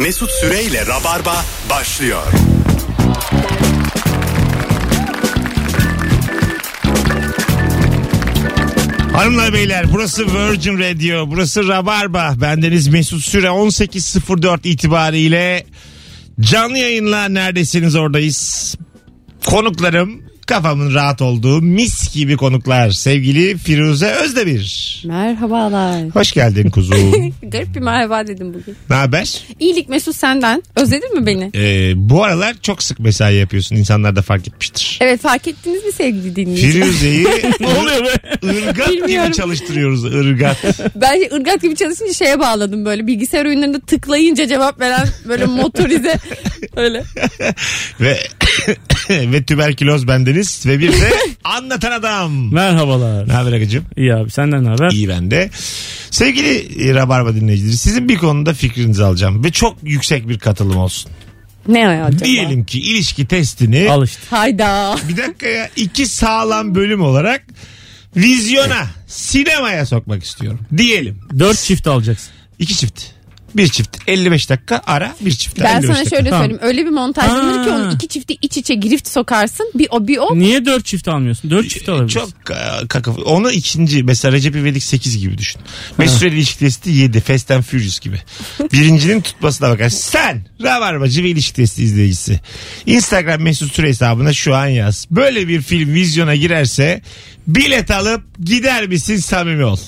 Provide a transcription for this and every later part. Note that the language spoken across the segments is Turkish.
Mesut Süreyle Rabarba başlıyor. Hanımlar beyler burası Virgin Radio burası Rabarba. Bendeniz Mesut Süre. 18.04 itibariyle canlı yayınla neredesiniz oradayız. Konuklarım kafamın rahat olduğu mis gibi konuklar sevgili Firuze Özdemir Merhabalar. hoş geldin kuzum Garip bir merhaba dedim bugün. ne haber İyilik Mesut senden. Özledin mi beni? Ee, bu aralar çok sık mesai yapıyorsun insanlar da fark etmiştir Evet fark ettiniz mi sevgili dinleyiciler? Firuze'yi Ne oluyor be? ırgat gibi çalıştırıyoruz ırgat Ben ırgat gibi çalışınca şeye bağladım böyle bilgisayar oyunlarında tıklayınca cevap veren böyle motorize öyle. ve ve tüberküloz bendeniz ve bir de anlatan adam. Merhabalar. Ne haber Akıcığım? İyi abi senden ne haber? İyi ben de. Sevgili e, Rabarba dinleyicileri sizin bir konuda fikrinizi alacağım ve çok yüksek bir katılım olsun. Ne acaba? Diyelim ki ilişki testini Al işte. Hayda. bir dakika ya iki sağlam bölüm olarak vizyona sinemaya sokmak istiyorum. Diyelim. Dört çift alacaksın. iki çift. Bir çift 55 dakika ara bir çift Ben 55 sana dakika. şöyle Tamam. söyleyeyim. Öyle bir montajlanır ki Ha. onun iki çifti iç içe girift sokarsın. Bir o bir o. Niye dört çift almıyorsun? Dört çift alabilirsin. Çok e, kakaf. Onu ikinci mesela Recep İvedik 8 gibi düşün. Mesut Süre ilişki testi 7. Fast and Furious gibi. Birincinin tutmasına bakar. Sen Rabarbacı ve ilişki testi izleyicisi. Instagram Mesut Süre hesabına şu an yaz. Böyle bir film vizyona girerse bilet alıp gider misin samimi ol.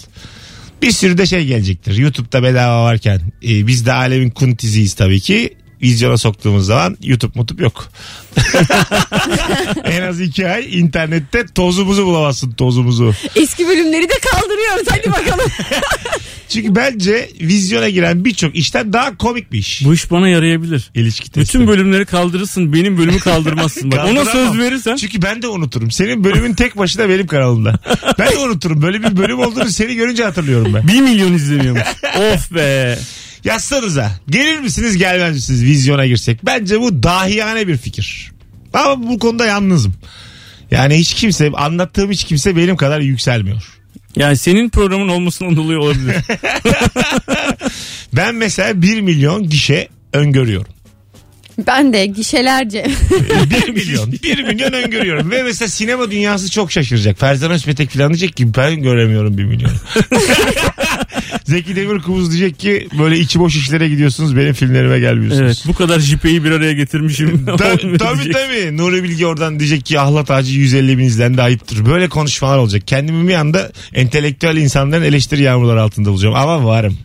Bir sürü de şey gelecektir. YouTube'da bedava varken e, biz de alemin kuntiziyiz tabii ki. Vizyona soktuğumuz zaman YouTube mutup yok. en az iki ay internette tozumuzu bulamazsın tozumuzu. Eski bölümleri de kaldırıyoruz. Hadi bakalım. Çünkü bence vizyona giren birçok işten daha komik bir iş. Bu iş bana yarayabilir. İlişki testi. Bütün bölümleri kaldırırsın benim bölümü kaldırmazsın. Bak ona söz verirsen Çünkü ben de unuturum. Senin bölümün tek başına benim kanalımda. Ben de unuturum. Böyle bir bölüm olduğunu seni görünce hatırlıyorum ben. bir milyon izleniyormuş. of be. Yazsanıza. Gelir misiniz gelmez misiniz vizyona girsek? Bence bu dahiyane bir fikir. Ama bu konuda yalnızım. Yani hiç kimse anlattığım hiç kimse benim kadar yükselmiyor. Yani senin programın olmasından dolayı olabilir. Ben mesela 1 milyon gişe öngörüyorum. Ben de gişelerce. 1 milyon. 1 milyon öngörüyorum. Ve mesela sinema dünyası çok şaşıracak. Ferzan Özpetek falan diyecek ki ben göremiyorum 1 milyon. Zeki Demirkubuz diyecek ki böyle içi boş işlere gidiyorsunuz benim filmlerime gelmiyorsunuz. evet bu kadar jipeyi bir araya getirmişim. Ta- tabii Diyecek. tabii. Nuri Bilge oradan diyecek ki ahlat ağacı 150 bin izlendi ayıptır. Böyle konuşmalar olacak. Kendimi bir anda entelektüel insanların eleştiri yağmurları altında bulacağım. Ama varım.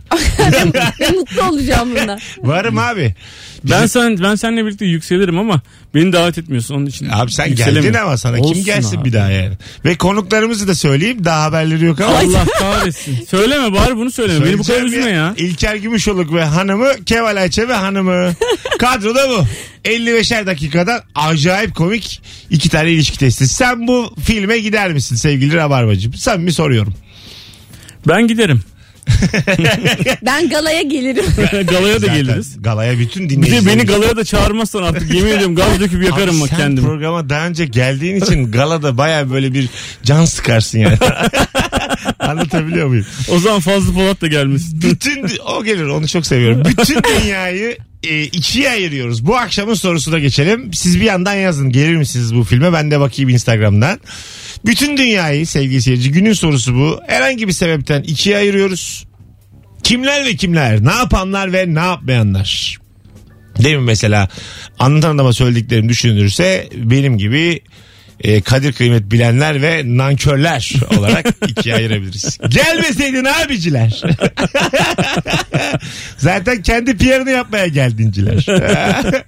Ve mutlu olacağım buna. Varım abi. Ben sen ben seninle birlikte yükselirim ama beni davet etmiyorsun onun için. Abi sen geldin ama sana kim Olsun gelsin abi. bir daha yani. Ve konuklarımızı da söyleyeyim daha haberleri yok ama. Allah kahretsin. Söyleme bari bunu söyleme. Beni bu kadar Söyleyeceğim üzme ya. İlker Gümüşoluk ve hanımı Kemal Ayçe ve hanımı. Kadroda bu. 55'er dakikada acayip komik iki tane ilişki testi. Sen bu filme gider misin sevgili Rabarbacığım? Samimi soruyorum. Ben giderim. Ben galaya gelirim. Galaya da Zaten geliriz. Galaya bütün Bir dinleyicilerimiz. de beni galaya da çağırmazsan artık yemin ediyorum gaz döküp yakarım bak sen kendimi. programa daha önce geldiğin için galada baya böyle bir can sıkarsın yani. Anlatabiliyor muyum? O zaman Fazlı Polat da gelmesin. Bütün o gelir onu çok seviyorum. Bütün dünyayı e, ikiye ayırıyoruz. Bu akşamın sorusuna geçelim. Siz bir yandan yazın. Gelir misiniz bu filme? Ben de bakayım Instagram'dan. Bütün dünyayı sevgili seyirci günün sorusu bu. Herhangi bir sebepten ikiye ayırıyoruz. Kimler ve kimler? Ne yapanlar ve ne yapmayanlar? Değil mi mesela? Anlatan adama söylediklerim düşünülürse benim gibi e, kadir kıymet bilenler ve nankörler olarak ikiye ayırabiliriz. Gelmeseydin abiciler. Zaten kendi PR'ını yapmaya geldinciler.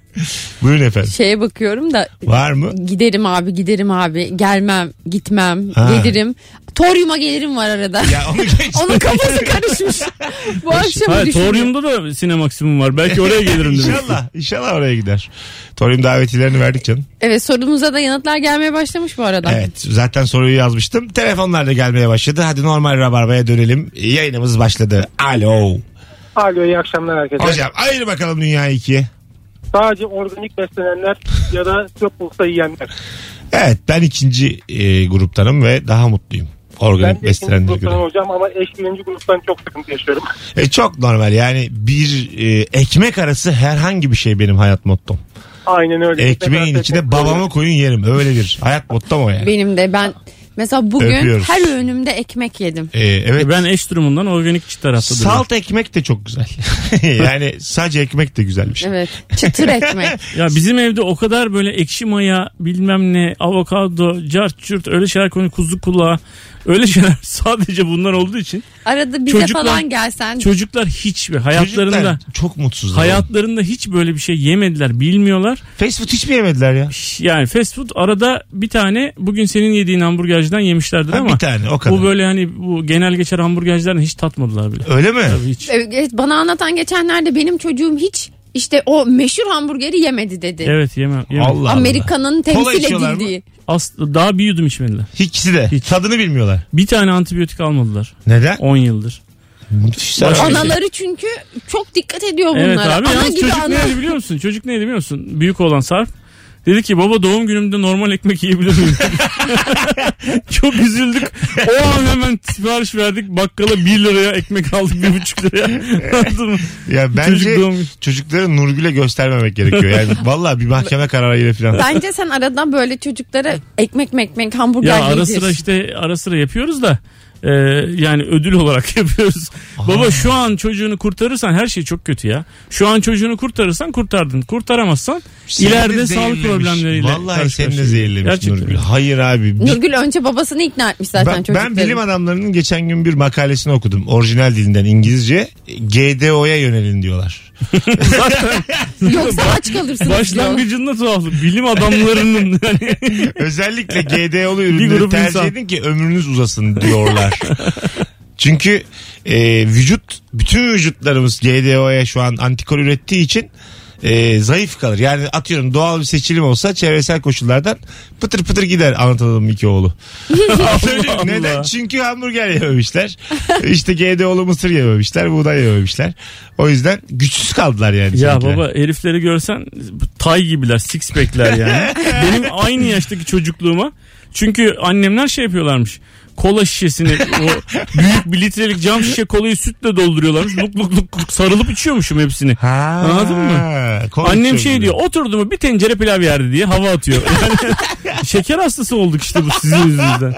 Buyurun efendim. Şeye bakıyorum da Var mı? giderim abi giderim abi gelmem gitmem Ha. gelirim. Toryuma gelirim var arada. Ya onu geç. Onun kafası karışmış. Bu akşam Hayır. Torium'da da Sinemaksimum var. Belki oraya gelirim demek. İnşallah. İnşallah oraya gider. Torium davetilerini verdik canım. Evet sorumuza da yanıtlar gelmeye başlamış bu arada. Evet zaten soruyu yazmıştım. Telefonlar da gelmeye başladı. Hadi normal rabarbaya dönelim. Yayınımız başladı. Alo. Alo iyi akşamlar herkese. Hocam ayır bakalım dünyayı ikiye. Sadece organik beslenenler ya da çöp bulsa yiyenler. Evet ben ikinci e, gruptanım ve daha mutluyum. Organik Ben de ikinci beslenenlere gruptan göre. hocam ama eş birinci gruptan çok sıkıntı yaşıyorum. E, çok normal yani bir e, ekmek arası herhangi bir şey benim hayat mottom. Aynen öyle. Ekmeğin Mesela içine ekmek babamı koyun yerim. Öyle bir hayat mottom o yani. Benim de ben mesela bugün Öpüyoruz. her öğünümde ekmek yedim. E, evet. Ben eş durumundan organikçi tarafta duruyorum. Salt ekmek de çok güzel. yani sadece ekmek de güzelmiş. Evet. Çıtır ekmek. Ya bizim evde o kadar böyle ekşi maya bilmem ne avokado cart çürt öyle şeyler konu kuzu kulağı öyle şeyler sadece bunlar olduğu için Arada bize Çocuklar- falan gelsen. çocuklar hiç ve hayatlarında Çocuklar çok mutsuzlar. hayatlarında hiç böyle bir şey yemediler bilmiyorlar. Fast food hiç mi yemediler ya? Yani fast food arada bir tane bugün senin yediğin hamburgerciden yemişlerdir Ha, ama bir tane o kadar. bu böyle hani bu genel geçer hamburgercilerden hiç tatmadılar bile. Öyle mi? Tabii hiç. Evet, bana anlatan geçenlerde benim çocuğum hiç işte o meşhur hamburgeri yemedi dedi. Evet yemem. yemem. Allah. Amerika'nın Kola temsil içiyorlar mı? edildiği. As- daha bir yudum içmediler. İkisi de. Hiç. Tadını bilmiyorlar. Bir tane antibiyotik almadılar. Neden? 10 yıldır. Anaları çünkü çok dikkat ediyor bunlara. Evet abi Ana yalnız gibi çocuk ana. neydi biliyor musun? Çocuk neydi biliyor musun? Büyük olan Sarp. Dedi ki baba doğum günümde normal ekmek yiyebilir miyim? Çok üzüldük. O an hemen sipariş verdik. Bakkala 1 liraya ekmek aldık 1,5 liraya. Anladın mı? Ya bence Çocuk doğum çocukları Nurgül'e göstermemek gerekiyor. Yani vallahi bir mahkeme kararıyla falan. Bence sen aradan böyle çocuklara ekmek mekmek hamburger Ya ara sıra işte ara sıra yapıyoruz da e, yani ödül olarak yapıyoruz. Baba şu an çocuğunu kurtarırsan her şey çok kötü ya. Şu an çocuğunu kurtarırsan kurtardın. Kurtaramazsan Seni de ileride sağlık problemleriyle Vallahi seni de zehirlemiş. Nurgül. Hayır abi. Bir- Nurgül önce babasını ikna etmiş zaten ben, çocukları. ben bilim adamlarının geçen gün bir makalesini okudum. Orijinal dilinden İngilizce. GDO'ya yönelin diyorlar. Yoksa aç kalırsınız. Başlangıcında tuhaflık. Bilim adamlarının yani Özellikle GDO'lu ürünleri grup tercih insan. edin ki ömrünüz uzasın diyorlar. Çünkü e, vücut bütün vücutlarımız GDO'ya şu an antikor ürettiği için e, zayıf kalır. Yani atıyorum doğal bir seçilim olsa çevresel koşullardan pıtır pıtır gider Anadolu'nun iki oğlu. Allah. Neden? Çünkü hamburger yememişler. işte GDO'lu mısır yememişler. Buğday yememişler. O yüzden güçsüz kaldılar yani. Ya seninkiler. baba herifleri görsen tay gibiler six pack'ler yani. Benim aynı yaştaki çocukluğuma çünkü annemler şey yapıyorlarmış. Kola şişesini o büyük bir litrelik cam şişe kolayı sütle dolduruyorlarmış. Luk luk luk, luk sarılıp içiyormuşum hepsini. Ha, Anladın mı? Annem şey diyor oturdu mu bir tencere pilav yerdi diye hava atıyor. Yani şeker hastası olduk işte bu sizin yüzünüzden.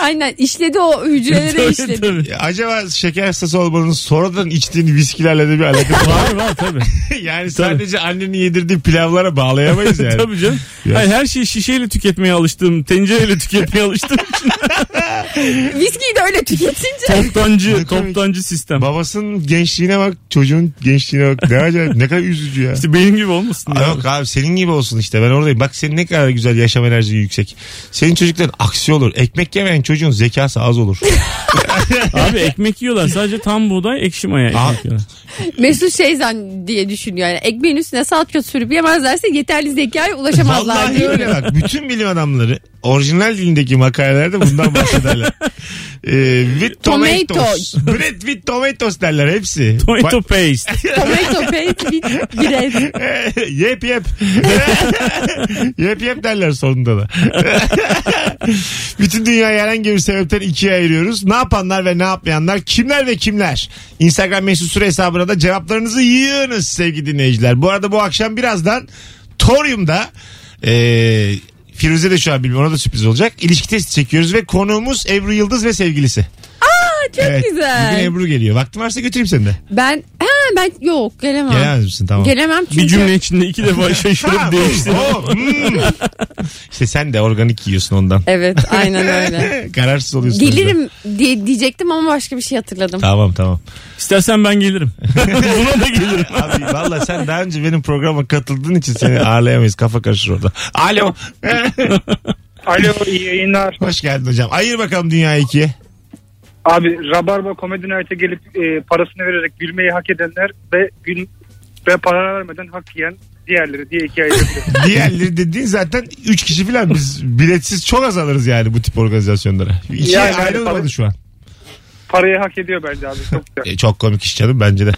Aynen işledi o hücrelere Tabii, işledi. tabii. Ya Acaba şeker hastası olmanın sonradan içtiğin viskilerle de bir alakası var Var var tabii. Yani sadece annenin yedirdiği pilavlara bağlayamayız yani. Tabii canım. Hayır, her şeyi şişeyle tüketmeye alıştım. Tencereyle tüketmeye alıştım. Viskiyi de öyle tüketince. toptancı, toptancı sistem. Babasının gençliğine bak, çocuğun gençliğine bak. Ne acayip, ne kadar üzücü ya. İşte benim gibi olmasın Aa, ya. Yok abi senin gibi olsun işte ben oradayım. Bak senin ne kadar güzel yaşam enerjisi yüksek. Senin çocukların aksi olur. Ekmek yemeyen çocuğun zekası az olur. Abi ekmek yiyorlar. Sadece tam buğday ekşi maya ekmek Aa. yiyorlar. Mesut şey zan diye düşünüyor yani. Ekmeğin üstüne salça sürüp yemezlerse yeterli zekaya ulaşamazlar Vallahi diyor. öyle bak. Bütün bilim adamları orijinal dilindeki makalelerde bundan bahsederler. ee, with tomatoes. Bread with tomatoes derler hepsi. Tomato paste. Tomato paste with bread. yep yep. yep yep derler sonunda da. Bütün dünyayı herhangi bir sebepten ikiye ayırıyoruz. Ne yapanlar ve ne yapmayanlar kimler ve kimler? Instagram mesut süre hesabına da cevaplarınızı yığınız sevgili dinleyiciler. Bu arada bu akşam birazdan Torium'da eee Firuze de şu an bilmiyorum ona da sürpriz olacak. İlişki testi çekiyoruz ve konuğumuz Ebru Yıldız ve sevgilisi. Çok Evet, güzel. Bugün Ebru geliyor. Vaktin varsa götüreyim seni de. Ben ben yok gelemem. Gelemez misin? Tamam. Gelemem çünkü. Bir cümle içinde iki defa şaşırıp değiştirdim. o, hmm. İşte sen de organik yiyorsun ondan. Evet aynen öyle. Kararsız oluyorsun. Gelirim diye diyecektim ama başka bir şey hatırladım. Tamam tamam. İstersen ben gelirim. Buna da gelirim. Abi valla sen daha önce benim programa katıldığın için seni ağırlayamayız. Kafa karışır orada. Alo. Alo iyi yayınlar. Hoş geldin hocam. Ayır bakalım dünya ikiye. Abi Rabarba Comedy Night'e gelip e, parasını vererek gülmeyi hak edenler ve gül ve para vermeden hak yiyen diğerleri diye ikiye ayırabilirim. Diğerleri dediğin zaten 3 kişi falan. Biz biletsiz çok az alırız yani bu tip organizasyonlara. İkiye Yani hani ayrılmadı şu an. Parayı hak ediyor bence abi çok güzel. E, çok komik iş canım bence de.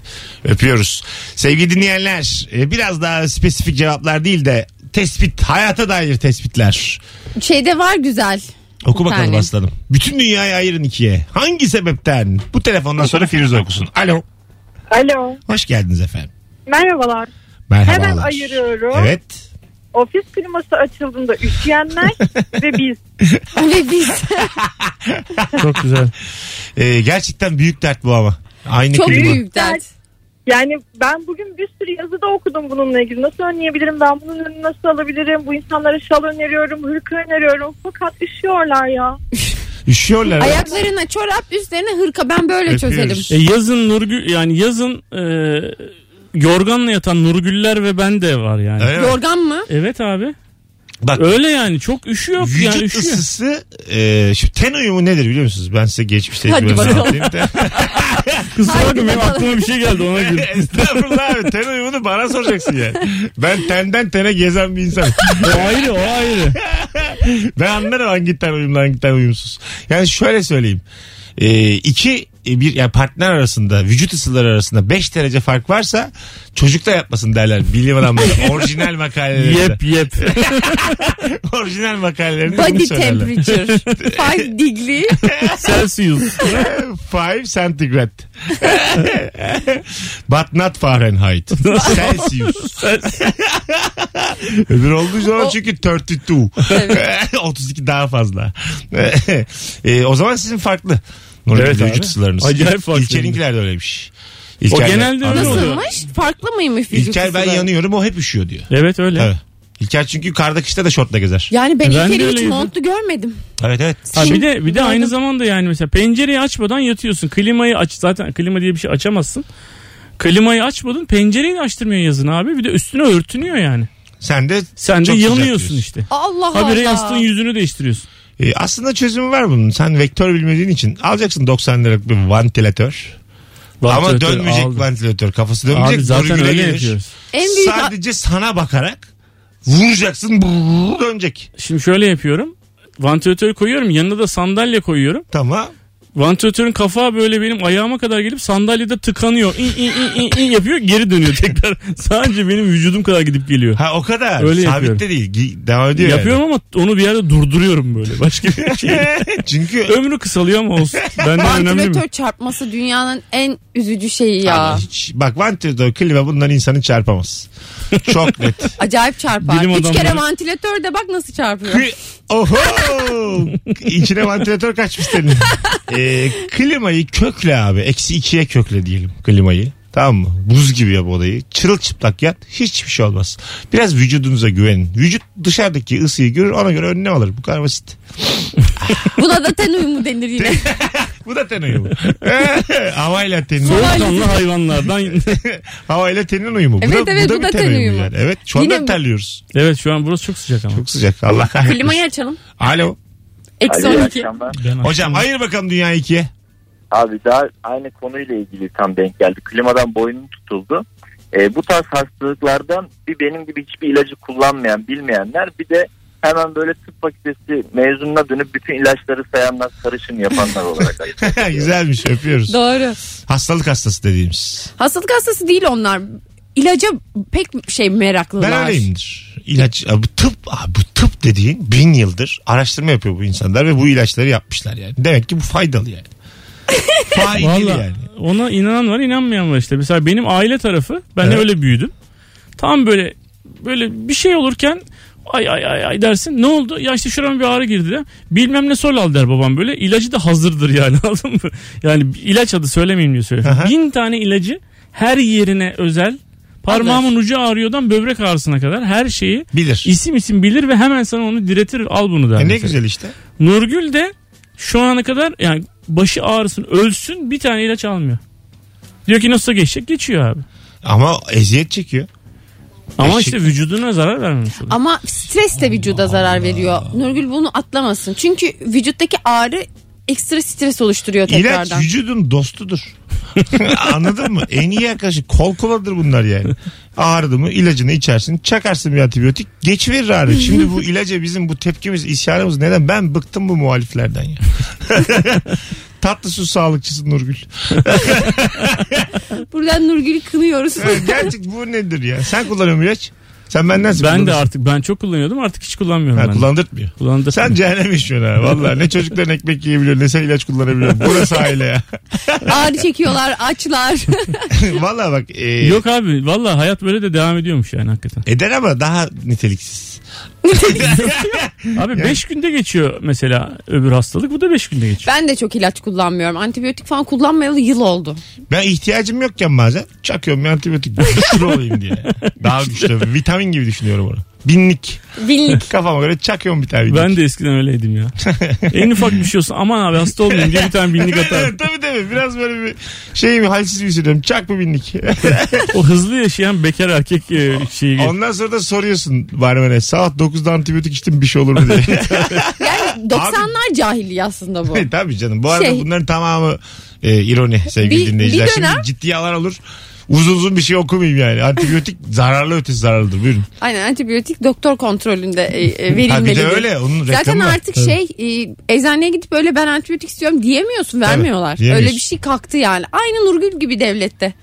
Öpüyoruz. Sevgili dinleyenler e, biraz daha spesifik cevaplar değil de tespit hayata dair tespitler. Şeyde var güzel. Oku Bir bakalım tane. aslanım. Bütün dünyayı ayırın ikiye. Hangi sebepten? Bu telefondan sonra Firuze okusun. Alo. Alo. Hoş geldiniz efendim. Merhabalar. Merhabalar. Hemen ayırıyorum. Evet. Ofis kliması açıldığında üşüyenler ve biz. Ve biz Çok güzel. Ee, gerçekten büyük dert bu ama. Aynı çok klima. büyük dert. Yani ben bugün bir sürü yazıda okudum bununla ilgili. Nasıl önleyebilirim? Ben bunun önünü nasıl alabilirim? Bu insanlara şal öneriyorum, hırka öneriyorum. Fakat üşüyorlar ya. Üşüyorlar. evet. Ayaklarına çorap üstlerine hırka ben böyle Öpüyoruz. çözerim. E, yazın Nurgül yani yazın e, yorganla yatan Nurgüller ve ben de var yani. Mi? Yorgan mı? Evet abi. Bak Öyle yani çok üşüyor vücut yani üşüyor. ısısı e, şu ten uyumu nedir biliyor musunuz? Ben size geçmiş Hadi tecrübemi bakalım. anlatayım da. Kusura bakma benim aklıma bir şey geldi ona göre. Estağfurullah abi ten uyumunu bana soracaksın yani. Ben tenden tene gezen bir insanım. o ayrı o ayrı. Ben anlarım hangi ten uyumlu hangi ten uyumsuz. Yani şöyle söyleyeyim. Ee, iki bir yani partner arasında vücut ısıları arasında 5 derece fark varsa çocuk da yapmasın derler bilim adamları orijinal makalelerinde. Yep yep. orijinal makalelerinde Body temperature. 5 degree. Celsius. 5 centigrade. But not Fahrenheit. Celsius. Öbür olduğu zaman çünkü 32. 32 daha fazla. e, o zaman sizin farklı. Nurgül Evet vücut ısılarınız. Acayip farklı. İlker'inkiler de öyleymiş. O İlker de- genelde öyle oluyor. Nasılmış? Farklı mıymış vücut İlker ben ısıları? yanıyorum o hep üşüyor diyor. Evet öyle. Evet. İlker çünkü karda kışta da şortla gezer. Yani ben, Ben İlker'i hiç montlu görmedim. Evet evet. Ha bir de bir de aynı zamanda yani mesela pencereyi açmadan yatıyorsun. Klimayı aç zaten klima diye bir şey açamazsın. Klimayı açmadın pencereyi de açtırmıyor yazın abi. Bir de üstüne örtünüyor yani. Sen de Sen de yanıyorsun işte. Allah Allah. Habire yastığın yüzünü değiştiriyorsun. E, aslında çözümü var bunun. Sen vektör bilmediğin için alacaksın 90 liralık bir vantilatör. Ama Vantilatör dönmeyecek aldım. vantilatör. Kafası dönmeyecek. Abi zaten öyle gelir. yapıyoruz. En büyük Sadece sana bakarak vuracaksın brrr, dönecek. Şimdi şöyle yapıyorum. Vantilatörü koyuyorum yanına da sandalye koyuyorum. Tamam. Vantilatörün kafağı böyle benim ayağıma kadar gelip sandalyede tıkanıyor. İn, in, in, in, in yapıyor geri dönüyor tekrar. Sadece benim vücudum kadar gidip geliyor. Ha o kadar. Öyle Sabit yapıyorum. de değil. Gi- Devam ediyor Yapıyorum ama onu bir yerde durduruyorum böyle. Başka bir şey. yani. Çünkü Ömrü kısalıyor ama olsun. Benden önemli mi? vantilatör çarpması dünyanın en üzücü şeyi ya. Ama hiç, bak vantilatör klima bunlar insanı çarpamaz. Çok net. Acayip çarpar. Bilim Üç kere adamları- vantilatör de bak nasıl çarpıyor. Kli- Oho! İçine vantilatör kaçmış senin. Ee, klimayı kökle abi. Eksi ikiye kökle diyelim klimayı. Tamam mı? Buz gibi yap odayı. Çırılçıplak yat. Hiçbir şey olmaz. Biraz vücudunuza güvenin. Vücut dışarıdaki ısıyı görür ona göre önüne alır. Bu kadar basit. Buna da ten uyumu denir yine. Bu da ten uyumu. Havayla tenin Soğukkanlı hayvanlardan. Havayla tenin uyumu. Bu Evet, da, evet, bu da bu bir da ten uyumu. Yani. Evet şu anda Yine- terliyoruz. evet şu an burası çok sıcak ama. Çok sıcak. Allah kahretsin. Klimayı açalım. Alo. Eksi Alo, iyi 12. akşamlar. Ben Hocam ayır bakalım dünya ikiye. Abi daha aynı konuyla ilgili tam denk geldi. Klimadan boynum tutuldu. Ee, bu tarz hastalıklardan bir benim gibi hiçbir ilacı kullanmayan, bilmeyenler bir de hemen böyle tıp fakültesi mezununa dönüp bütün ilaçları sayanlar, karışım yapanlar olarak ayırıyor. Güzelmiş öpüyoruz. Doğru. Hastalık hastası dediğimiz. Hastalık hastası değil onlar. İlaca pek şey meraklılar. Ben öyleyimdir. İlaç, bu tıp, bu tıp dediğin bin yıldır araştırma yapıyor bu insanlar ve bu ilaçları yapmışlar yani. Demek ki bu faydalı yani. Faydalı yani. ona inanan var inanmayan var işte. Mesela benim aile tarafı ben de Evet. öyle büyüdüm. Tam böyle böyle bir şey olurken ay ay ay ay dersin. Ne oldu? Ya işte şurama bir ağrı girdi de. Bilmem ne sol al der babam böyle. İlacı da hazırdır yani anladın mı? Yani ilaç adı söylemeyeyim diye söylüyorum. Aha. Bin tane ilacı her yerine özel parmağımın ucu ağrıyordan böbrek ağrısına kadar her şeyi Bilir. isim isim bilir ve hemen sana onu diretir al bunu der. E ne mesela. güzel işte. Nurgül de şu ana kadar yani başı ağrısın ölsün bir tane ilaç almıyor. Diyor ki nasıl geçecek geçiyor abi. Ama eziyet çekiyor. Ama işte vücuduna zarar vermemiş oluyor. Ama stres de vücuda zarar veriyor. Nurgül bunu atlamasın. Çünkü vücuttaki ağrı ekstra stres oluşturuyor tekrardan. İlaç vücudun dostudur. Anladın mı? En iyi arkadaşı kol koladır bunlar yani. Ağrıdı mı ilacını içersin çakarsın bir antibiyotik geçiverir ağrı. Şimdi bu ilaca bizim bu tepkimiz isyanımız neden? Ben bıktım bu muhaliflerden ya. Tatlı su sağlıkçısı Nurgül. Buradan Nurgül'ü kınıyoruz. Gerçek bu nedir ya? Sen kullanıyor musun ilaç? Sen bendensin. Ben de artık ben çok kullanıyordum artık hiç kullanmıyorum Ha, ben. kullandırtmıyor. Kullandır. Sen cehennem yaşıyorsun ha. Valla ne çocukların ekmek yiyebiliyor ne sen ilaç kullanabiliyor. Burası aile ya. Ağrı çekiyorlar açlar. Valla bak. E, Yok abi valla hayat böyle de devam ediyormuş yani hakikaten. Eder ama daha niteliksiz. Abi 5 günde geçiyor mesela öbür hastalık bu da 5 günde geçiyor. ben de çok ilaç kullanmıyorum. Antibiyotik falan kullanmayalı yıl oldu. Ben ihtiyacım yokken bazen çakıyorum bir antibiyotik güçlü olayım diye. Daha güçlü. Vitamin gibi düşünüyorum onu. Binlik. Binlik. Kafama göre çakıyorum bir tane binlik. Ben de eskiden öyleydim ya. en ufak bir şey olsa aman abi hasta olmayayım diye bir tane binlik atar. Evet, tabii tabii. Biraz böyle bir şey mi halsiz bir hissediyorum. Çak bu binlik. O hızlı yaşayan bekar erkek e, şeyi. Ondan sonra da soruyorsun barmene. Saat 9'da antibiyotik içtim bir şey olur mu diye. Yani 90'lar cahilliği aslında bu. tabii canım. Bu arada Şey- bunların tamamı e, ironi sevgili Bir- dinleyiciler. bir dönem- Şimdi ciddi alan olur. Uzun uzun bir şey okumayayım yani. Antibiyotik zararlı ötesi zararlıdır. Buyurun. Aynen antibiyotik doktor kontrolünde e, e, Ha bir de öyle. Onun reklamı Zaten var. artık şey e, eczaneye gidip öyle ben antibiyotik istiyorum diyemiyorsun vermiyorlar. diyemiyorsun. öyle bir şey kalktı yani. Aynı Nurgül gibi devlette.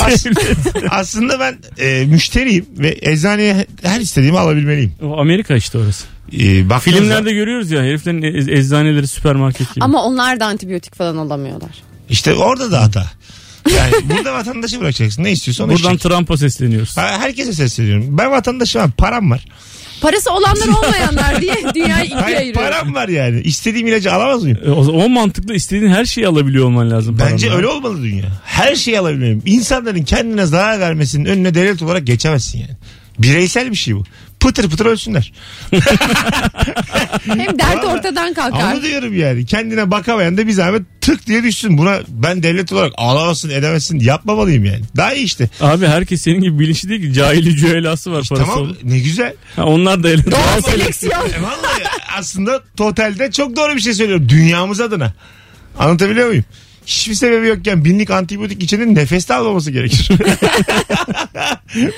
As- aslında ben e, müşteriyim ve eczaneye her istediğimi alabilmeliyim. O Amerika işte orası. E, Filmlerde görüyoruz ya heriflerin e- eczaneleri süpermarket gibi. Ama onlar da antibiyotik falan alamıyorlar. İşte orada da hata. Yani burada vatandaşı bırakacaksın. Ne istiyorsa onu Buradan içecek. Trump'a sesleniyoruz. Ha, Herkese sesleniyorum. Ben vatandaşım abi. Param var. Parası olanlar olmayanlar diye dünyayı ikiye Hayır, ayırıyor. param var yani. İstediğim ilacı alamaz mıyım? E, O, o mantıkla istediğin her şeyi alabiliyor olman lazım. Bence paranla. öyle olmalı dünya. Her şeyi alabilmeliyim. İnsanların kendine zarar vermesinin önüne devlet olarak geçemezsin yani. Bireysel bir şey bu. Pıtır pıtır ölsünler. Hem dert Vallahi ortadan kalkar. Onu diyorum yani. Kendine bakamayan da bir zahmet tık diye düşsün. Buna ben devlet olarak ağlamazsın edemezsin yapmamalıyım yani. Daha iyi işte. Abi herkes senin gibi bilinçli değil ki. Cahili cüelası var parası Tamam olan. ne güzel. Ha, onlar da ele. Doğal seleksiyon. E vallahi aslında totalde çok doğru bir şey söylüyorum. Dünyamız adına. Anlatabiliyor muyum? Hiçbir sebebi yokken binlik antibiyotik içenin nefes de almaması gerekir.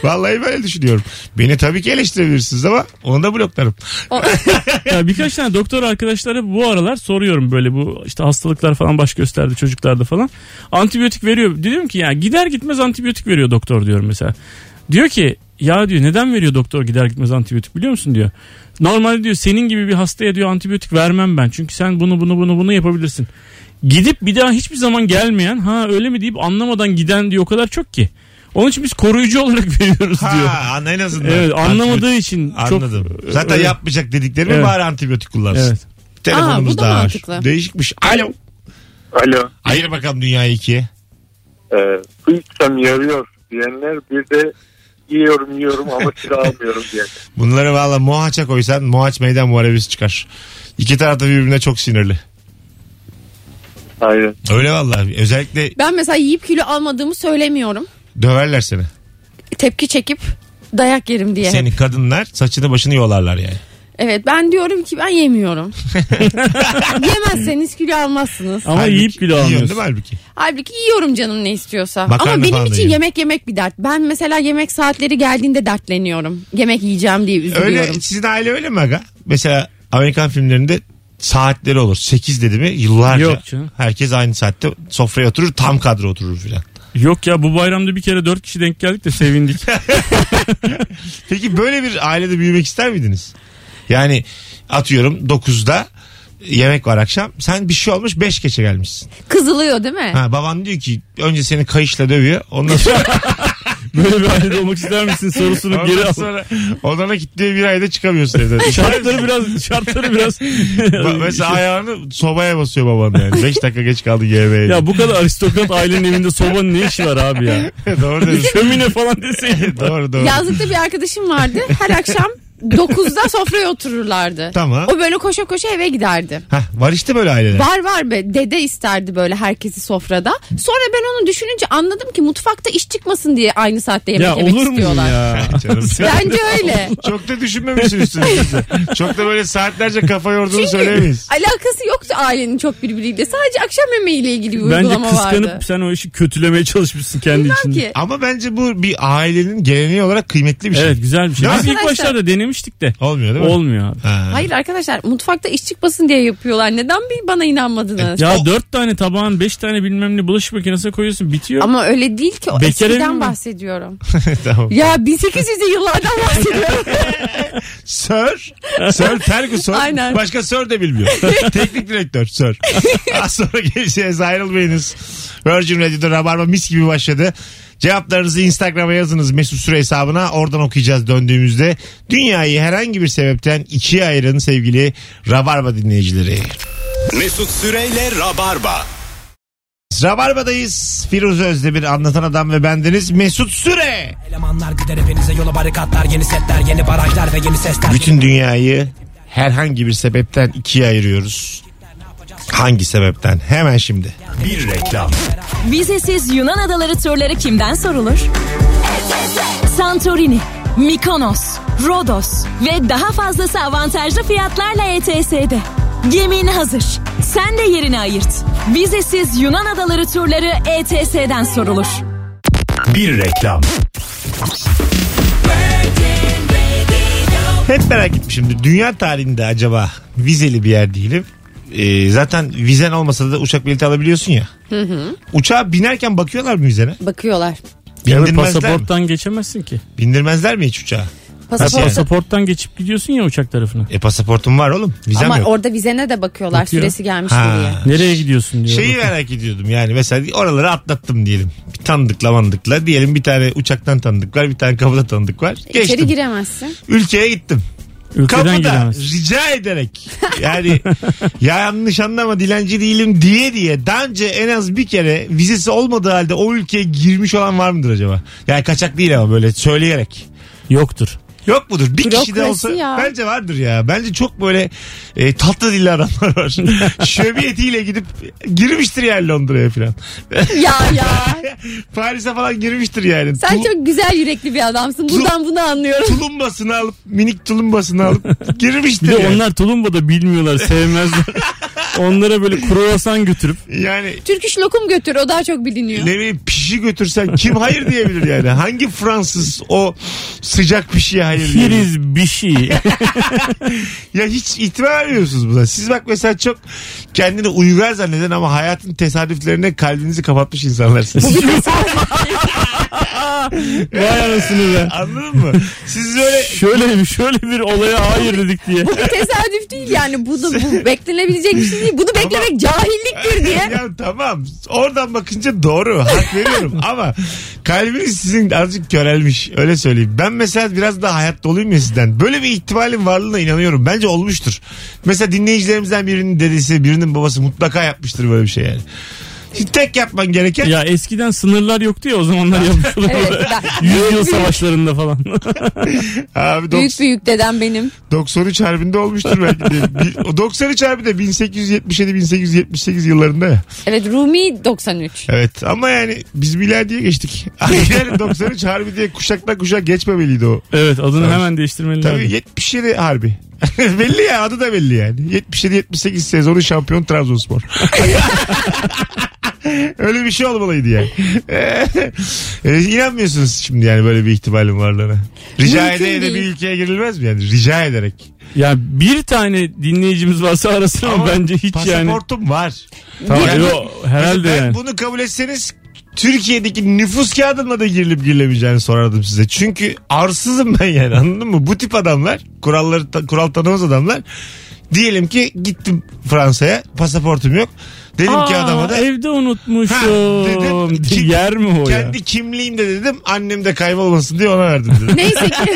Vallahi böyle düşünüyorum. Beni tabii ki eleştirebilirsiniz ama onu da bloklarım. Ya birkaç tane doktor arkadaşlara bu aralar soruyorum böyle bu işte hastalıklar falan baş gösterdi çocuklarda falan. Antibiyotik veriyor. Diyorum ki ya gider gitmez antibiyotik veriyor doktor diyorum mesela. Diyor ki ya diyor neden veriyor doktor gider gitmez antibiyotik biliyor musun diyor. Normalde diyor senin gibi bir hastaya diyor antibiyotik vermem ben. Çünkü sen bunu bunu bunu bunu yapabilirsin. Gidip bir daha hiçbir zaman gelmeyen ha öyle mi deyip anlamadan giden diyor o kadar çok ki. Onun için biz koruyucu olarak veriyoruz diyor. Ha an- en azından. Evet anlamadığı Antibiyotik- için Anladım. çok Zaten öyle. yapmayacak dediklerimi Evet. bari antibiyotik kullansın. Evet. Telefonumuz Aa, bu da daha var. mantıklı. Değişikmiş. Alo. Alo. Ayır bakalım dünyayı ikiye. Ee, su içsem yarıyor diyenler bir de yiyorum yiyorum ama kilo almıyorum diyenler. Bunları valla Mohaç'a koysan Mohaç meydan muharebesi çıkar. İki taraf da birbirine çok sinirli. Aynen. Öyle vallahi. Özellikle Ben mesela yiyip kilo almadığımı söylemiyorum. döverler seni. Tepki çekip dayak yerim diye. Seni kadınlar saçını başını yolarlar yani. Evet ben diyorum ki ben yemiyorum. Yemezseniz kilo almazsınız. Ama Halbuki yiyip kilo yiyorsun almıyorsun. değil mi halbuki? Halbuki yiyorum canım ne istiyorsa. Makarna Ama benim falan da için yiyorum. yemek yemek bir dert. Ben mesela yemek saatleri geldiğinde dertleniyorum. Yemek yiyeceğim diye üzülüyorum. Öyle sizin aile öyle mi aga? Mesela Amerikan filmlerinde saatleri olur. 8 dedi mi yıllarca. Yok canım. Herkes aynı saatte sofraya oturur tam kadro oturur filan. Yok ya bu bayramda bir kere dört kişi denk geldik de sevindik. Peki böyle bir ailede büyümek ister miydiniz? Yani atıyorum 9'da yemek var akşam. Sen bir şey olmuş 5 geçe gelmişsin. Kızılıyor değil mi? Ha, baban diyor ki önce seni kayışla dövüyor. Ondan sonra, Böyle bir ailede olmak ister misin sorusunu geri ondan al. sonra odana kilitliyor bir ayda çıkamıyorsun evden. Şartları biraz şartları biraz Ba- Mesela ayağını sobaya basıyor baban yani. 5 dakika geç kaldı yemeğe. ya bu kadar aristokrat ailenin evinde sobanın ne işi var abi ya? doğru demiş. Şömine falan deseydin. doğru doğru. Yazlıkta bir arkadaşım vardı. Her akşam 9'da sofraya otururlardı. Tamam. O böyle koşa koşa eve giderdi. Hah, var işte böyle aileler. Var var be dede isterdi böyle herkesi sofrada. Sonra ben onu düşününce anladım ki mutfakta iş çıkmasın diye aynı saatte yemek Ya yemek olur mu istiyorlar. ya? Canım. Bence öyle. Çok da düşünmemişsin üstüne. Çok da böyle saatlerce kafa yorduğunu Çünkü söyleyemeyiz. alakası yoktu ailenin çok birbiriyle. Sadece akşam yemeğiyle ilgili bir Bence uygulama kıskanıp vardı. sen o işi kötülemeye çalışmışsın kendi Bilmem içinde. ki. Ama bence bu bir ailenin geleneği olarak kıymetli bir şey. Evet güzel bir şey. Ya Biz ilk başlarda denemiştik denemiştik de. Olmuyor değil mi? Olmuyor abi. Ha. Hayır arkadaşlar mutfakta iş çıkmasın diye yapıyorlar. Neden bir bana inanmadınız? Ya dört tane tabağın beş tane bilmem ne bulaşık makinesine koyuyorsun bitiyor. Ama öyle değil ki. O Bekar evi eskiden mi? bahsediyorum. tamam. ya 1800'lü yıllardan bahsediyorum. Sir. Sir Ferguson. Aynen. Başka Sir de bilmiyor. Teknik direktör Sir. Az sonra geleceğiz ayrılmayınız. Virgin Radio'da Rabarba mis gibi başladı. Cevaplarınızı Instagram'a yazınız Mesut Süre hesabına. Oradan okuyacağız döndüğümüzde. Dünyayı herhangi bir sebepten ikiye ayırın sevgili Rabarba dinleyicileri. Mesut Süreyle Rabarba. Rabarba'dayız. Firuze Özdemir anlatan adam ve bendeniz Mesut Süre. Elemanlar gider hepinize yola barikatlar yeni setler yeni barajlar ve yeni sesler. Bütün dünyayı herhangi bir sebepten ikiye ayırıyoruz. Hangi sebepten? Hemen şimdi. Bir reklam. Vizesiz Yunan adaları turları kimden sorulur? Santorini, Mikonos, Rodos ve daha fazlası avantajlı fiyatlarla ETS'de. Gemin hazır. Sen de yerini ayırt. Vizesiz Yunan adaları turları ETS'den sorulur. Bir reklam. Hep merak etmişimdir. Dünya tarihinde acaba vizeli bir yer değilim. Ee, zaten vizen olmasa da uçak bileti alabiliyorsun ya. Uçağa binerken bakıyorlar mı vizene? Bakıyorlar. Ya Bindirmezler mi? pasaporttan geçemezsin ki. Bindirmezler mi hiç uçağa? Pasaport. Pasaporttan geçip gidiyorsun ya uçak tarafına. E pasaportum var oğlum. Vizem Ama yok. orada vizene de bakıyorlar Bakıyor. süresi gelmiş Ha. mi diye. Nereye gidiyorsun diyor. Şeyi merak ediyordum yani mesela oraları atlattım diyelim. Bir tanıdıkla mandıkla diyelim bir tane uçaktan tanıdık var bir tane kapıda tanıdık var. Geçtim. İçeri giremezsin. Ülkeye gittim. Ülkeden Kapıda giremez. rica ederek yani ya yanlış anlama dilenci değilim diye diye daha önce en az bir kere vizesi olmadığı halde o ülkeye girmiş olan var mıdır acaba? Yani kaçak değil ama böyle söyleyerek. Yoktur. Yok mudur? Bir kişi de Bürokrasi olsa ya. bence vardır ya. Bence çok böyle e, tatlı dilli adamlar var. Şöbiyetiyle gidip girmiştir yani Londra'ya falan. ya ya. Paris'e falan girmiştir yani. Sen Tul- çok güzel yürekli bir adamsın. Buradan bunu anlıyorum. tulumbasını alıp minik tulumbasını alıp girmiştir Bir de yani. onlar tulumba da bilmiyorlar, sevmezler. Onlara böyle kruvasan götürüp Yani Türk iş lokum götür o daha çok biliniyor. ne bileyim pişi götürsen kim hayır diyebilir yani? Hangi Fransız o sıcak pişiye hayır diyebilir? firiz bir şey. Ya hiç ihtimal vermiyorsunuz buna. Siz bak mesela çok kendini uygar zanneden ama hayatın tesadüflerine kalbinizi kapatmış insanlarsınız. Vay anasını be. Anladın mı? Siz böyle Şöyle bir şöyle bir olaya hayır dedik diye. Bu bir tesadüf değil yani. Bu da bu beklenebilecek bir şey değil. Bunu beklemek cahilliktir diye. ya tamam oradan bakınca doğru hak veriyorum ama kalbiniz sizin azıcık körelmiş öyle söyleyeyim. Ben mesela biraz daha hayat doluyum ya sizden. Böyle bir ihtimalin varlığına inanıyorum. Bence olmuştur. Mesela dinleyicilerimizden birinin dedesi birinin babası mutlaka yapmıştır böyle bir şey yani. Şimdi tek yapman gereken Ya eskiden sınırlar yoktu ya o zamanlar yapmışlar. Evet, ben- Yüzyıl savaşlarında falan. abi Büyük 90 büyük dedem benim. 93 harbinde olmuştur belki de. Bir- o 93 harbi de 1877-1878 yıllarında ya. Evet Rumi 93. Evet ama yani biz miladiye geçtik. yani 93 harbi diye kuşaktan kuşak geçmemeliydi o. Evet adını Tabii. hemen değiştirmeliler. Tabii 77 harbi. belli ya adı da belli yani. 77-78 sezonu şampiyon Trabzonspor. Öyle bir şey olmalıydı yani. e, inanmıyorsunuz şimdi yani böyle bir ihtimalin varlığına. Rica Mümkün ede ede bir değil. ülkeye girilmez mi yani? Rica ederek. Ya bir tane dinleyicimiz varsa arasın ama, bence hiç yani. Pasaportum var. Tamam, Yani- yo, herhalde ben yani. bunu kabul etseniz Türkiye'deki nüfus kağıdımla da girilip girilemeyeceğini sorardım size. Çünkü arsızım ben yani anladın mı? Bu tip adamlar kuralları ta- kural tanımaz adamlar. Diyelim ki gittim Fransa'ya pasaportum yok. Dedim ki Aa, adama da evde unutmuşum. Ha, dedim, ki- Yer mi o ya? kendi kimliğimde dedim annem de kaybolmasın diye ona verdim dedim. Neyse ki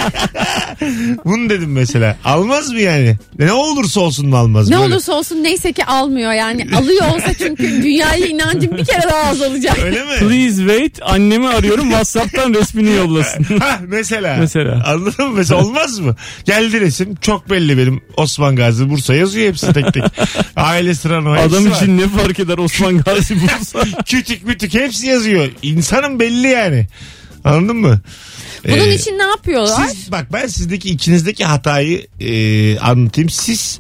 Bunu dedim mesela. Almaz mı yani? Ne olursa olsun mu almaz? ne Böyle- olursa olsun neyse ki almıyor yani. Alıyor olsa çünkü dünyaya inancım bir kere daha azalacak. Öyle mi? Please wait annemi arıyorum Whatsapp'tan resmini yollasın. Ha mesela. Mesela. Anladın mı? Mesela olmaz mı? Geldi resim çok belli benim Osman Gazi Bursa yazıyor hepsi tek tek. Aile sıran o hepsi Adam var. için ne fark eder Osman Gazi Bursa? Kütük mütük hepsi yazıyor. İnsanın belli yani. Anladın mı? Bunun Ee, için ne yapıyorlar? Siz bak ben sizdeki ikinizdeki hatayı e, anlatayım. Siz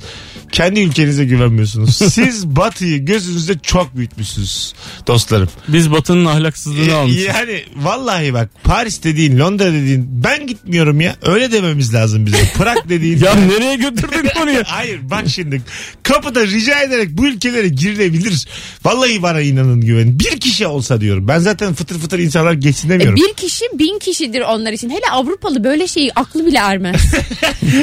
kendi ülkenize güvenmiyorsunuz. Siz batıyı gözünüzde çok büyütmüşsünüz dostlarım. Biz Batı'nın ahlaksızlığını Ee, almışız. Yani vallahi bak Paris dediğin Londra dediğin ben gitmiyorum ya öyle dememiz lazım bize. Prag dediğin. Ya nereye götürdün konuyu? Hayır bak şimdi kapıda rica ederek bu ülkelere girilebilir. Vallahi bana inanın güvenin. Bir kişi olsa diyorum. Ben zaten fıtır fıtır insanlar geçsin E, demiyorum. bir kişi bin kişidir onlar için. Hele Avrupalı böyle şeyi aklı bile ermez.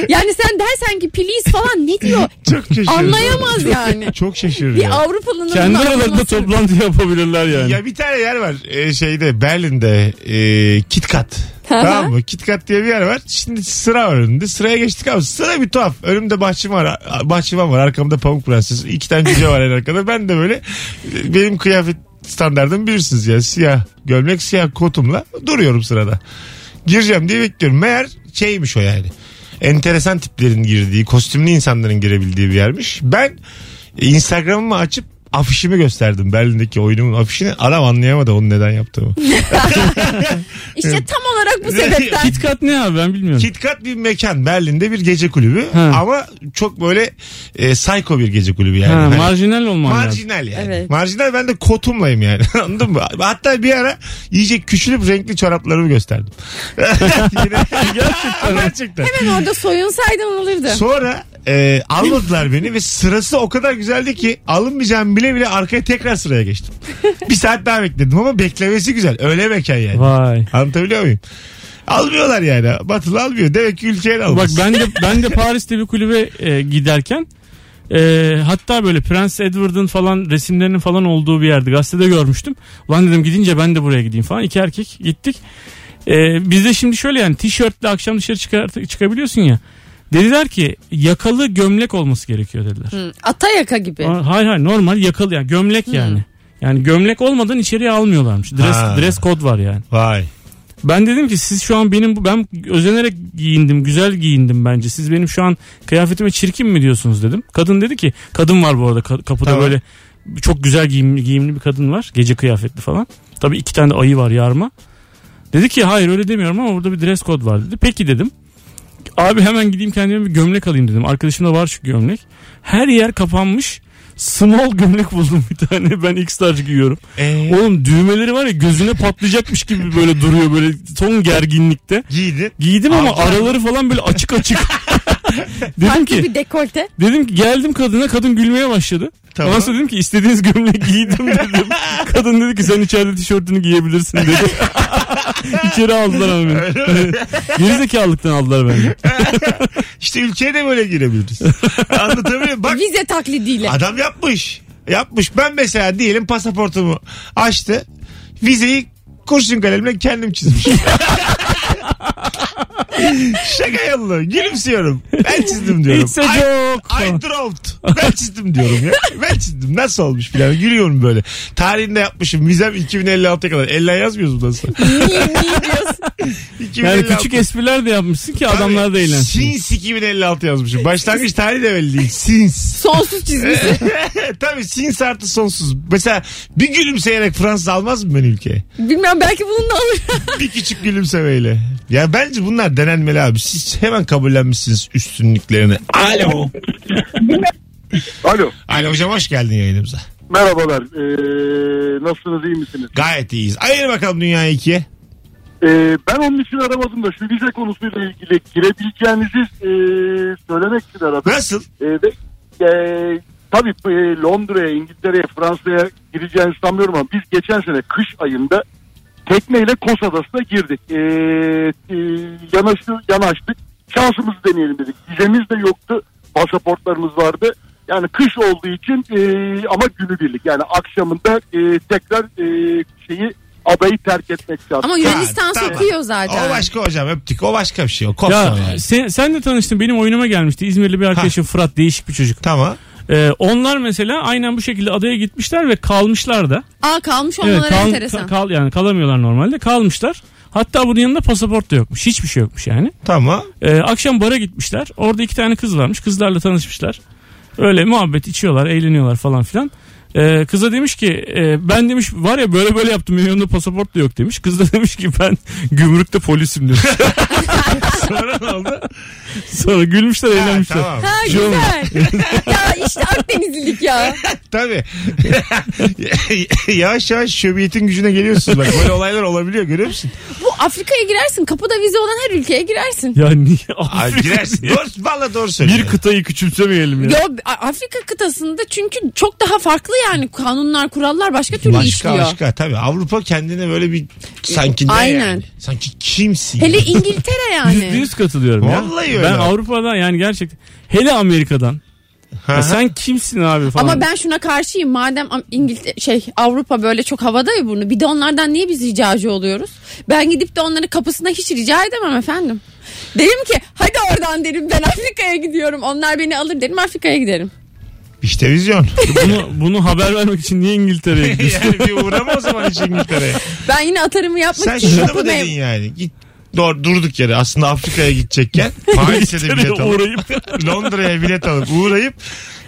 yani sen dersen ki please falan ne diyor? Çok şaşırıyorum. Anlayamaz yani. Çok şaşırıyorum. Bir Avrupalı'nın Kendi aralarında anlaması- toplantı yapabilirler yani. Ya bir tane yer var e, şeyde Berlin'de e, KitKat. tamam mı? KitKat diye bir yer var. Şimdi sıra var önünde. Sıraya geçtik abi. Sıra bir tuhaf. Önümde bahçıvan var. Bahçıvan var. Arkamda Pamuk Prenses. İki tane cüce var en arkada. Ben de böyle e, benim kıyafet standartım bilirsiniz ya. Siyah gömlek siyah kotumla duruyorum sırada. Gireceğim diye bekliyorum. Meğer şeymiş o yani. Enteresan tiplerin girdiği, kostümlü insanların girebildiği bir yermiş. Ben Instagram'ımı açıp afişimi gösterdim. Berlin'deki oyunumun afişini. Adam anlayamadı onu neden yaptığımı. İşte tam olarak bu sebepten. KitKat ne abi ben bilmiyorum. KitKat bir mekan. Berlin'de bir gece kulübü. Ha. Ama çok böyle e, psycho bir gece kulübü yani. ha, Hani marjinal olman lazım. Marjinal yani. Evet. Marjinal ben de kotumlayım yani. Anladın mı? Hatta bir ara iyice küçülüp renkli çoraplarımı gösterdim. Yine- gerçekten. gerçekten. Hemen orada soyunsaydın olurdu. Sonra e, almadılar beni ve sırası o kadar güzeldi ki alınmayacağım bile bile arkaya tekrar sıraya geçtim. bir saat daha bekledim ama beklemesi güzel. Öyle mekan yani. Vay. Anlatabiliyor muyum? Almıyorlar yani. Batılı almıyor. Demek ki ülkeye de Bak almaz. ben de ben de Paris'te bir kulübe e, giderken e, hatta böyle Prens Edward'ın falan resimlerinin falan olduğu bir yerde gazetede görmüştüm. Ulan dedim gidince ben de buraya gideyim falan. İki erkek gittik. E, bizde şimdi şöyle yani tişörtle akşam dışarı çıkar, çıkabiliyorsun ya. Dediler ki yakalı gömlek olması gerekiyor dediler. Hı, Ata yaka gibi. Aa, Hayır hayır normal yakalı yani gömlek yani. Yani gömlek olmadan içeriye almıyorlarmış. Dress, Ha. dress code var yani. Vay. Ben dedim ki siz şu an benim ben özenerek giyindim, güzel giyindim bence. Siz benim şu an kıyafetime çirkin mi diyorsunuz dedim. Kadın dedi ki kadın var bu arada ka- kapıda Tamam. böyle çok güzel giyimli, giyimli bir kadın var. Gece kıyafetli falan. Tabii iki tane de ayı var yarma. Dedi ki hayır öyle demiyorum ama burada bir dress code var dedi. Peki dedim. Abi hemen gideyim kendime bir gömlek alayım dedim. Arkadaşımda var şu gömlek. Her yer kapanmış. Small gömlek buldum bir tane. Ben X large giyiyorum. Ee, Oğlum düğmeleri var ya gözüne patlayacakmış gibi böyle duruyor böyle son gerginlikte. giydin. Giydim ama Abi. araları falan böyle açık açık. dedim Farklı ki bir dekolte. dedim ki geldim kadına kadın gülmeye başladı. Tamam. Ondan sonra dedim ki istediğiniz gömleği giydim dedim. kadın dedi ki sen içeride tişörtünü giyebilirsin dedi. İçeri aldılar ama beni. Gerizekalılıktan aldılar beni. İşte ülkeye de böyle girebiliriz. Anlatabiliyor muyum? Bak Vize taklidiyle. adam yapmış. Yapmış. Ben mesela diyelim pasaportumu açtı. Vizeyi kurşun kalemle kendim çizmişim. Şaka yollu. Gülümsüyorum. Ben çizdim diyorum. It's a I- joke. I drawed. Ben çizdim diyorum ya. Ben çizdim. Nasıl olmuş filan. Gülüyorum böyle. Tarihinde yapmışım. Vizem 2056'ya kadar. Elle yazmıyoruz bundan sonra. Niye, niye diyorsun? 2056. Yani küçük espriler de yapmışsın ki adamlar da eğlensin. Sins 2056 yazmışım. Başlangıç tarihi de belli değil. Sins. Sonsuz çizmişsin. Tabii sins artı sonsuz. Mesela bir gülümseyerek Fransız almaz mı beni ülkeye? Bilmem belki bununla alır. Bir küçük gülümsemeyle. Ya bence bunlar denenmeli abi. Siz hemen kabullenmişsiniz üstünlüklerini. Alo. Alo. Alo hocam hoş geldin yayınımıza. Merhabalar. Ee, nasılsınız iyi misiniz? Gayet iyiyiz. Ayır bakalım dünyayı ikiye. Ee, ben onun için aramadım da şu vize konusuyla ilgili girebileceğinizi e, söylemek için aradım. Nasıl? Ee, ve, e, tabii e, Londra'ya, İngiltere'ye, Fransa'ya gireceğini sanmıyorum ama biz geçen sene kış ayında tekneyle Kos Adası'na girdik. Ee, e, yanaştı, yanaştık. Şansımızı deneyelim dedik. Vizemiz de yoktu. Pasaportlarımız vardı. Yani kış olduğu için e, ama günübirlik. Yani akşamında e, tekrar e, şeyi adayı terk etmek lazım. Ama Yunanistan Ha, tamam. sokuyor zaten. O başka hocam öptük. O başka bir şey. O Ya yani. sen, sen de tanıştın benim oyunuma gelmişti. İzmirli bir arkadaşım Fırat değişik bir çocuk. Tamam. Ee, onlar mesela aynen bu şekilde adaya gitmişler ve kalmışlar da. Aa kalmış Evet, olmaları kal- enteresan. ka- kal, yani kalamıyorlar normalde. Kalmışlar. Hatta bunun yanında pasaport da yokmuş. Hiçbir şey yokmuş yani. Tamam. Ee, akşam bara gitmişler. Orada iki tane kız varmış. Kızlarla tanışmışlar. Öyle muhabbet içiyorlar, eğleniyorlar falan filan. Ee, kıza demiş ki e, ben demiş var ya böyle böyle yaptım yanımda pasaport da yok demiş. Kız da demiş ki ben gümrükte polisim demiş. Sonra ne oldu? Sonra gülmüşler eğlenmişler. tamam. Ha Şey olmuş. güzel. ya işte Akdenizlilik ya. Tabii. yavaş yavaş şöbiyetin gücüne geliyorsun bak. Böyle olaylar olabiliyor görüyor musun? Bu Afrika'ya girersin. Kapıda vize olan her ülkeye girersin. Ya niye? Afrika girersin. Doğru, valla doğru söylüyorsun. Bir kıtayı küçümsemeyelim ya. Yo, A- Afrika kıtasında çünkü çok daha farklı yani kanunlar kurallar başka türlü Başka işliyor. başka tabii. Avrupa kendine böyle bir sanki ne Aynen. yani? Sanki kimsin? Hele İngiltere Yüzde yani. yüz katılıyorum ya. Vallahi öyle. Ben Avrupa'dan yani gerçekten hele Amerika'dan. Ha, Ya ha. sen kimsin abi falan. Ama ben şuna karşıyım. Madem İngiltere şey Avrupa böyle çok havada ya bunu. Bir de onlardan niye biz ricacı oluyoruz? Ben gidip de onların kapısına hiç rica edemem efendim. Derim ki hadi oradan derim ben Afrika'ya gidiyorum. Onlar beni alır derim Afrika'ya giderim. İşte vizyon. bunu, bunu haber vermek için niye İngiltere'ye gidiyorsun? yani bir uğrama o zaman hiç İngiltere'ye. Ben yine atarımı yapmak Sen için şunu mu dedin yani? Git Doğru, durduk yere. Aslında Afrika'ya gidecekken Paris'e de bilet alıp Londra'ya bilet alıp uğrayıp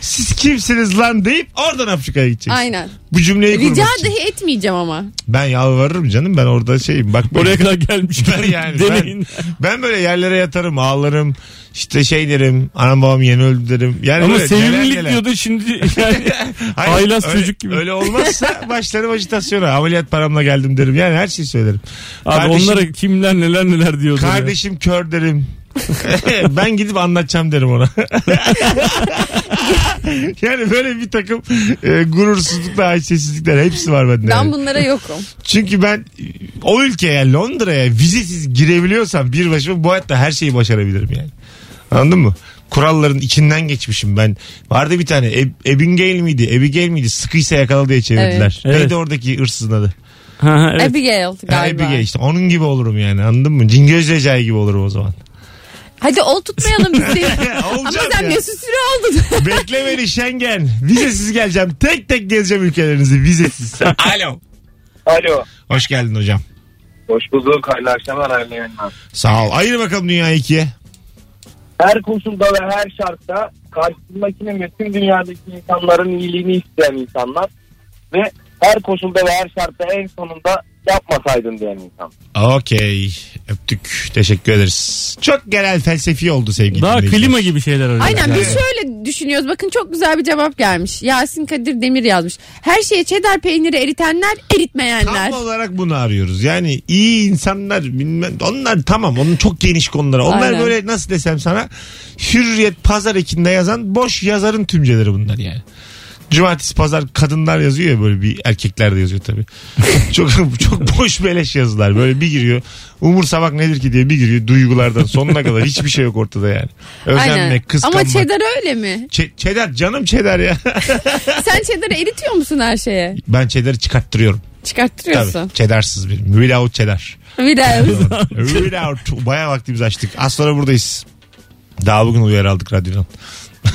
siz kimsiniz lan deyip oradan Afrika'ya gideceksin. Aynen. Bu cümleyi kurmak Rica için. dahi etmeyeceğim ama. Ben yalvarırım canım ben orada şeyim bak oraya kadar gelmiş. ben yani Deneyin. ben, ben böyle yerlere yatarım ağlarım işte şey derim anam babam yeni öldü derim. Yani Ama böyle sevimlilik neler. diyordu şimdi yani Hayır, haylaz öyle- çocuk gibi. Öyle olmazsa başlarım ajitasyona ameliyat paramla geldim derim yani her şeyi söylerim. Abi Kardeşim- onlara kimler neler neler diyordu. ya. Kardeşim kör derim. ben gidip anlatacağım derim ona. yani böyle bir takım e, gurursuzluklar, haysiyetsizlikler hepsi var bende. Ben yani. bunlara yokum. Çünkü ben o ülkeye Londra'ya vizesiz girebiliyorsam bir başıma bu hayatta her şeyi başarabilirim yani. Anladın mı? Kuralların içinden geçmişim ben. Vardı bir tane Eb- Abigail miydi? Abigail miydi? Sıkıysa yakala diye çevirdiler. Evet. Neydi oradaki hırsızın adı? Ha, ha, evet. Abigail Ha, galiba. Abigail işte onun gibi olurum yani anladın mı? Cingöz Recai gibi olurum o zaman. Hadi ol tutmayalım bizi. Ama Olacağım sen ya. Mesut Süre oldun. Bekle beni Schengen. Vizesiz geleceğim. Tek tek gezeceğim ülkelerinizi vizesiz. Alo. Alo. Hoş geldin hocam. Hoş bulduk. Hayırlı akşamlar. Hayırlı yayınlar. Sağ ol. Ayır bakalım dünyayı ikiye. Her koşulda ve her şartta karşısındakinin ve tüm dünyadaki insanların iyiliğini isteyen insanlar ve her koşulda ve her şartta en sonunda yapmasaydın diyen insan. Okey. Öptük. Teşekkür ederiz. Çok genel felsefi oldu sevgili Daha dinleyiciler. klima gibi şeyler arıyor. Aynen biz şöyle düşünüyoruz. Bakın çok güzel bir cevap gelmiş. Yasin Kadir Demir yazmış. Her şeye çedar peyniri eritenler, eritmeyenler. Tam olarak bunu arıyoruz. Yani iyi insanlar bilmem onlar tamam onun çok geniş konuları. Onlar Aynen. böyle nasıl desem sana Hürriyet pazar ekinde yazan boş yazarın tümceleri bunlar yani. Cumartesi pazar kadınlar yazıyor ya böyle bir erkekler de yazıyor tabii. çok çok boş beleş yazılar. Böyle bir giriyor. Umursamak nedir ki diye bir giriyor duygulardan sonuna kadar hiçbir şey yok ortada yani. Özenmek, Aynen. kıskanmak. Ama çedar öyle mi? Ç- çedar canım çedar ya. Sen çedarı eritiyor musun her şeye? ben çedarı çıkarttırıyorum. Çıkarttırıyorsun. Tabii. Çedarsız bir. Without çedar. Biraz. Without. Bayağı vaktimizi açtık. Az sonra buradayız. Daha bugün uyarı aldık radyodan.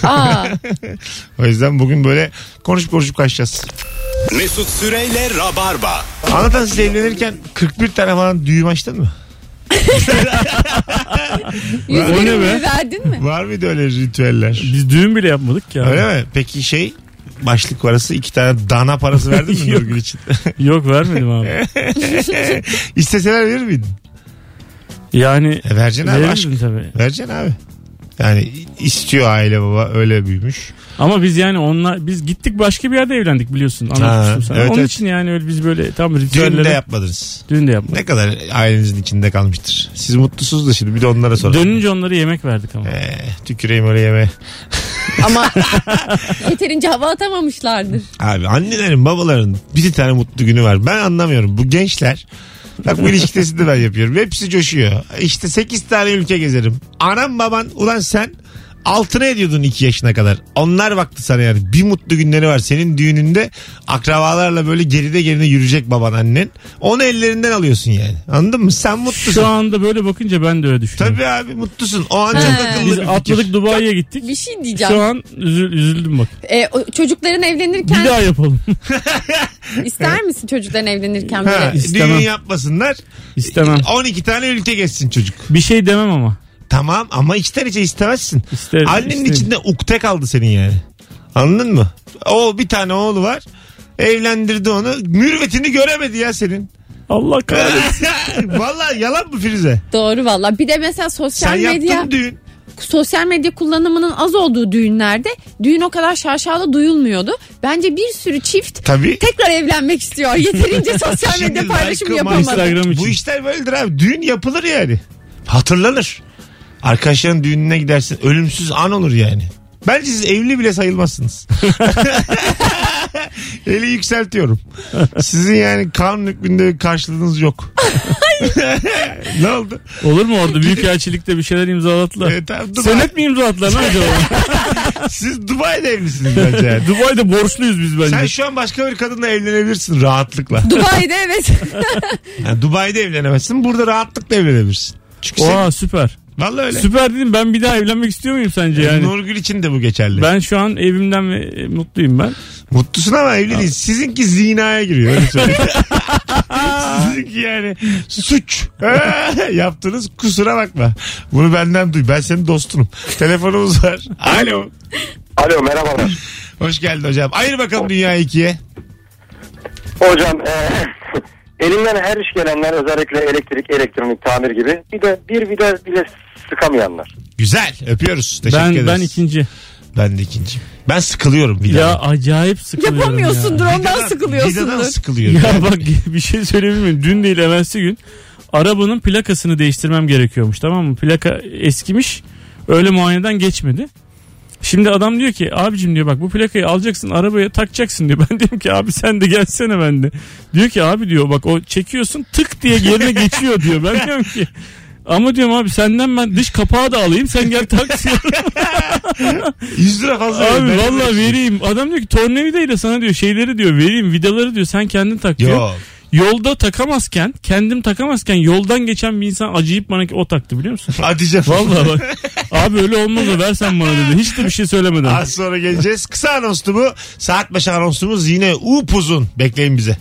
Aa, O yüzden bugün böyle konuşup konuşup kaçacağız. Mesut Süreyle Rabarba. Anlatan siz evlenirken 41 tane falan düğüm açtın mı? ne be? verdin mi? Var mıydı öyle ritüeller? Biz düğün bile yapmadık ya. Öyle mi? Peki şey başlık parası iki tane dana parası verdin mi Yok. Nurgül için? Yok vermedim abi. İsteseler verir miydin? Yani E, vereceksin abi aşk. tabii. Vereceksin abi. Yani istiyor aile baba öyle büyümüş. Ama biz yani onlar biz gittik başka bir yerde evlendik biliyorsun. Anlatmıştım sana. evet, Onun evet. için yani öyle biz böyle tam Düğün de ritüelleri yapmadınız. düğün de yapmadık. Ne kadar ailenizin içinde kalmıştır. Siz mutlusunuz da şimdi bir de onlara sorun. Dönünce onlara yemek verdik ama. Ee, tüküreyim öyle yeme. Ama yeterince hava atamamışlardır. Abi annelerin babaların bir tane mutlu günü var. Ben anlamıyorum. Bu gençler Bak bu ilişki testi de ben yapıyorum. Hepsi coşuyor. İşte 8 tane ülke gezerim. Anam baban ulan sen altına ediyordun 2 yaşına kadar. Onlar baktı sana yani. Bir mutlu günleri var. Senin düğününde akrabalarla böyle geride geride yürüyecek baban annen. Onu ellerinden alıyorsun yani. Anladın mı? Sen mutlusun. Şu anda böyle bakınca ben de öyle düşünüyorum. Tabii abi mutlusun. O an çok akıllı Biz bir fikir. atladık Dubai'ye gittik. Bir şey diyeceğim. Şu an üzül- üzüldüm bak. O çocukların Bir evlenirken daha yapalım. ister misin çocukların evlenirken Ha, böyle? İstemem. düğün yapmasınlar. İstemem. 12 tane ülke geçsin çocuk. Bir şey demem ama. Tamam ama içten içe istemezsin. İsterim, Annenin isterim. içinde ukde kaldı senin yani. Anladın mı? O bir tane oğlu var. Evlendirdi onu. Mürvetini göremedi ya senin. Allah kahretsin. Valla yalan mı Firuze? Doğru valla. Bir de mesela Sen sosyal yaptın medya düğün. sosyal medya kullanımının az olduğu düğünlerde düğün o kadar şaşalı duyulmuyordu. Bence bir sürü çift Tabii. tekrar evlenmek istiyor. Yeterince sosyal medya paylaşım like, yapamadı. Bu işler böyledir abi. Düğün yapılır yani. Hatırlanır. Arkadaşların düğününe gidersin. Ölümsüz an olur yani. Bence siz evli bile sayılmazsınız. Eli yükseltiyorum. Sizin yani kanun hükmünde bir karşılığınız yok. ne oldu? Olur mu orada büyük elçilikte bir şeyler imzaladılar. Evet, tamam, Dubai- Senet mi imzalattılar lan acaba? Siz Dubai'de evlisiniz bence. yani. Dubai'de borçluyuz biz bence. Sen şu an başka bir kadınla evlenebilirsin rahatlıkla. Dubai'de evet. Yani Dubai'de evlenemezsin. Burada rahatlıkla evlenebilirsin. Çünkü sen, Oha süper. Vallahi öyle. Süper dedim ben bir daha evlenmek istiyor muyum sence yani? Nurgül için de bu geçerli. Ben şu an evimden ve e, mutluyum ben. Mutlusun ama evli değil. Sizinki zinaya giriyor. Öyle söyleyeyim. Sizinki yani suç. Yaptınız kusura bakma. Bunu benden duy. Ben senin dostunum. Telefonumuz var. Alo. Alo merhabalar. Hoş geldin hocam. Ayır bakalım dünyayı ikiye. Hocam e, elimden her iş gelenler özellikle elektrik, elektronik, tamir gibi bir de bir bir de sıkamayanlar. Güzel. Öpüyoruz. Teşekkür Ben ederiz. ben ikinci. Ben de ikinciyim. Ben sıkılıyorum bir Ya acayip sıkılıyorum Yapamıyorsundur ya. ondan Vidadan sıkılıyorsundur. sıkılıyorum. Ya bak bir şey söyleyebilir miyim? Dün değil evvelsi gün arabanın plakasını değiştirmem gerekiyormuş tamam mı? Plaka eskimiş öyle muayeneden geçmedi. Şimdi adam diyor ki abicim diyor bak bu plakayı alacaksın arabaya takacaksın diyor. Ben diyorum ki abi sen de gelsene ben de. Diyor ki abi diyor bak o çekiyorsun tık diye yerine geçiyor diyor. Ben diyorum ki ama diyorum abi senden ben dış kapağı da alayım sen gel tak diyorum. 100 lira fazla. Abi de- vereyim. Adam diyor ki tornavidayla sana diyor şeyleri diyor vereyim vidaları diyor sen kendin tak diyor. Yok. Yolda takamazken kendim takamazken yoldan geçen bir insan acıyıp bana ki o taktı biliyor musun? Hadi canım. Vallahi bak. Abi öyle olmaz da versen bana dedi. Hiç de bir şey söylemeden. Az sonra geleceğiz. Kısa anonstu bu. Saat başı anonsumuz yine upuzun. Bekleyin bize.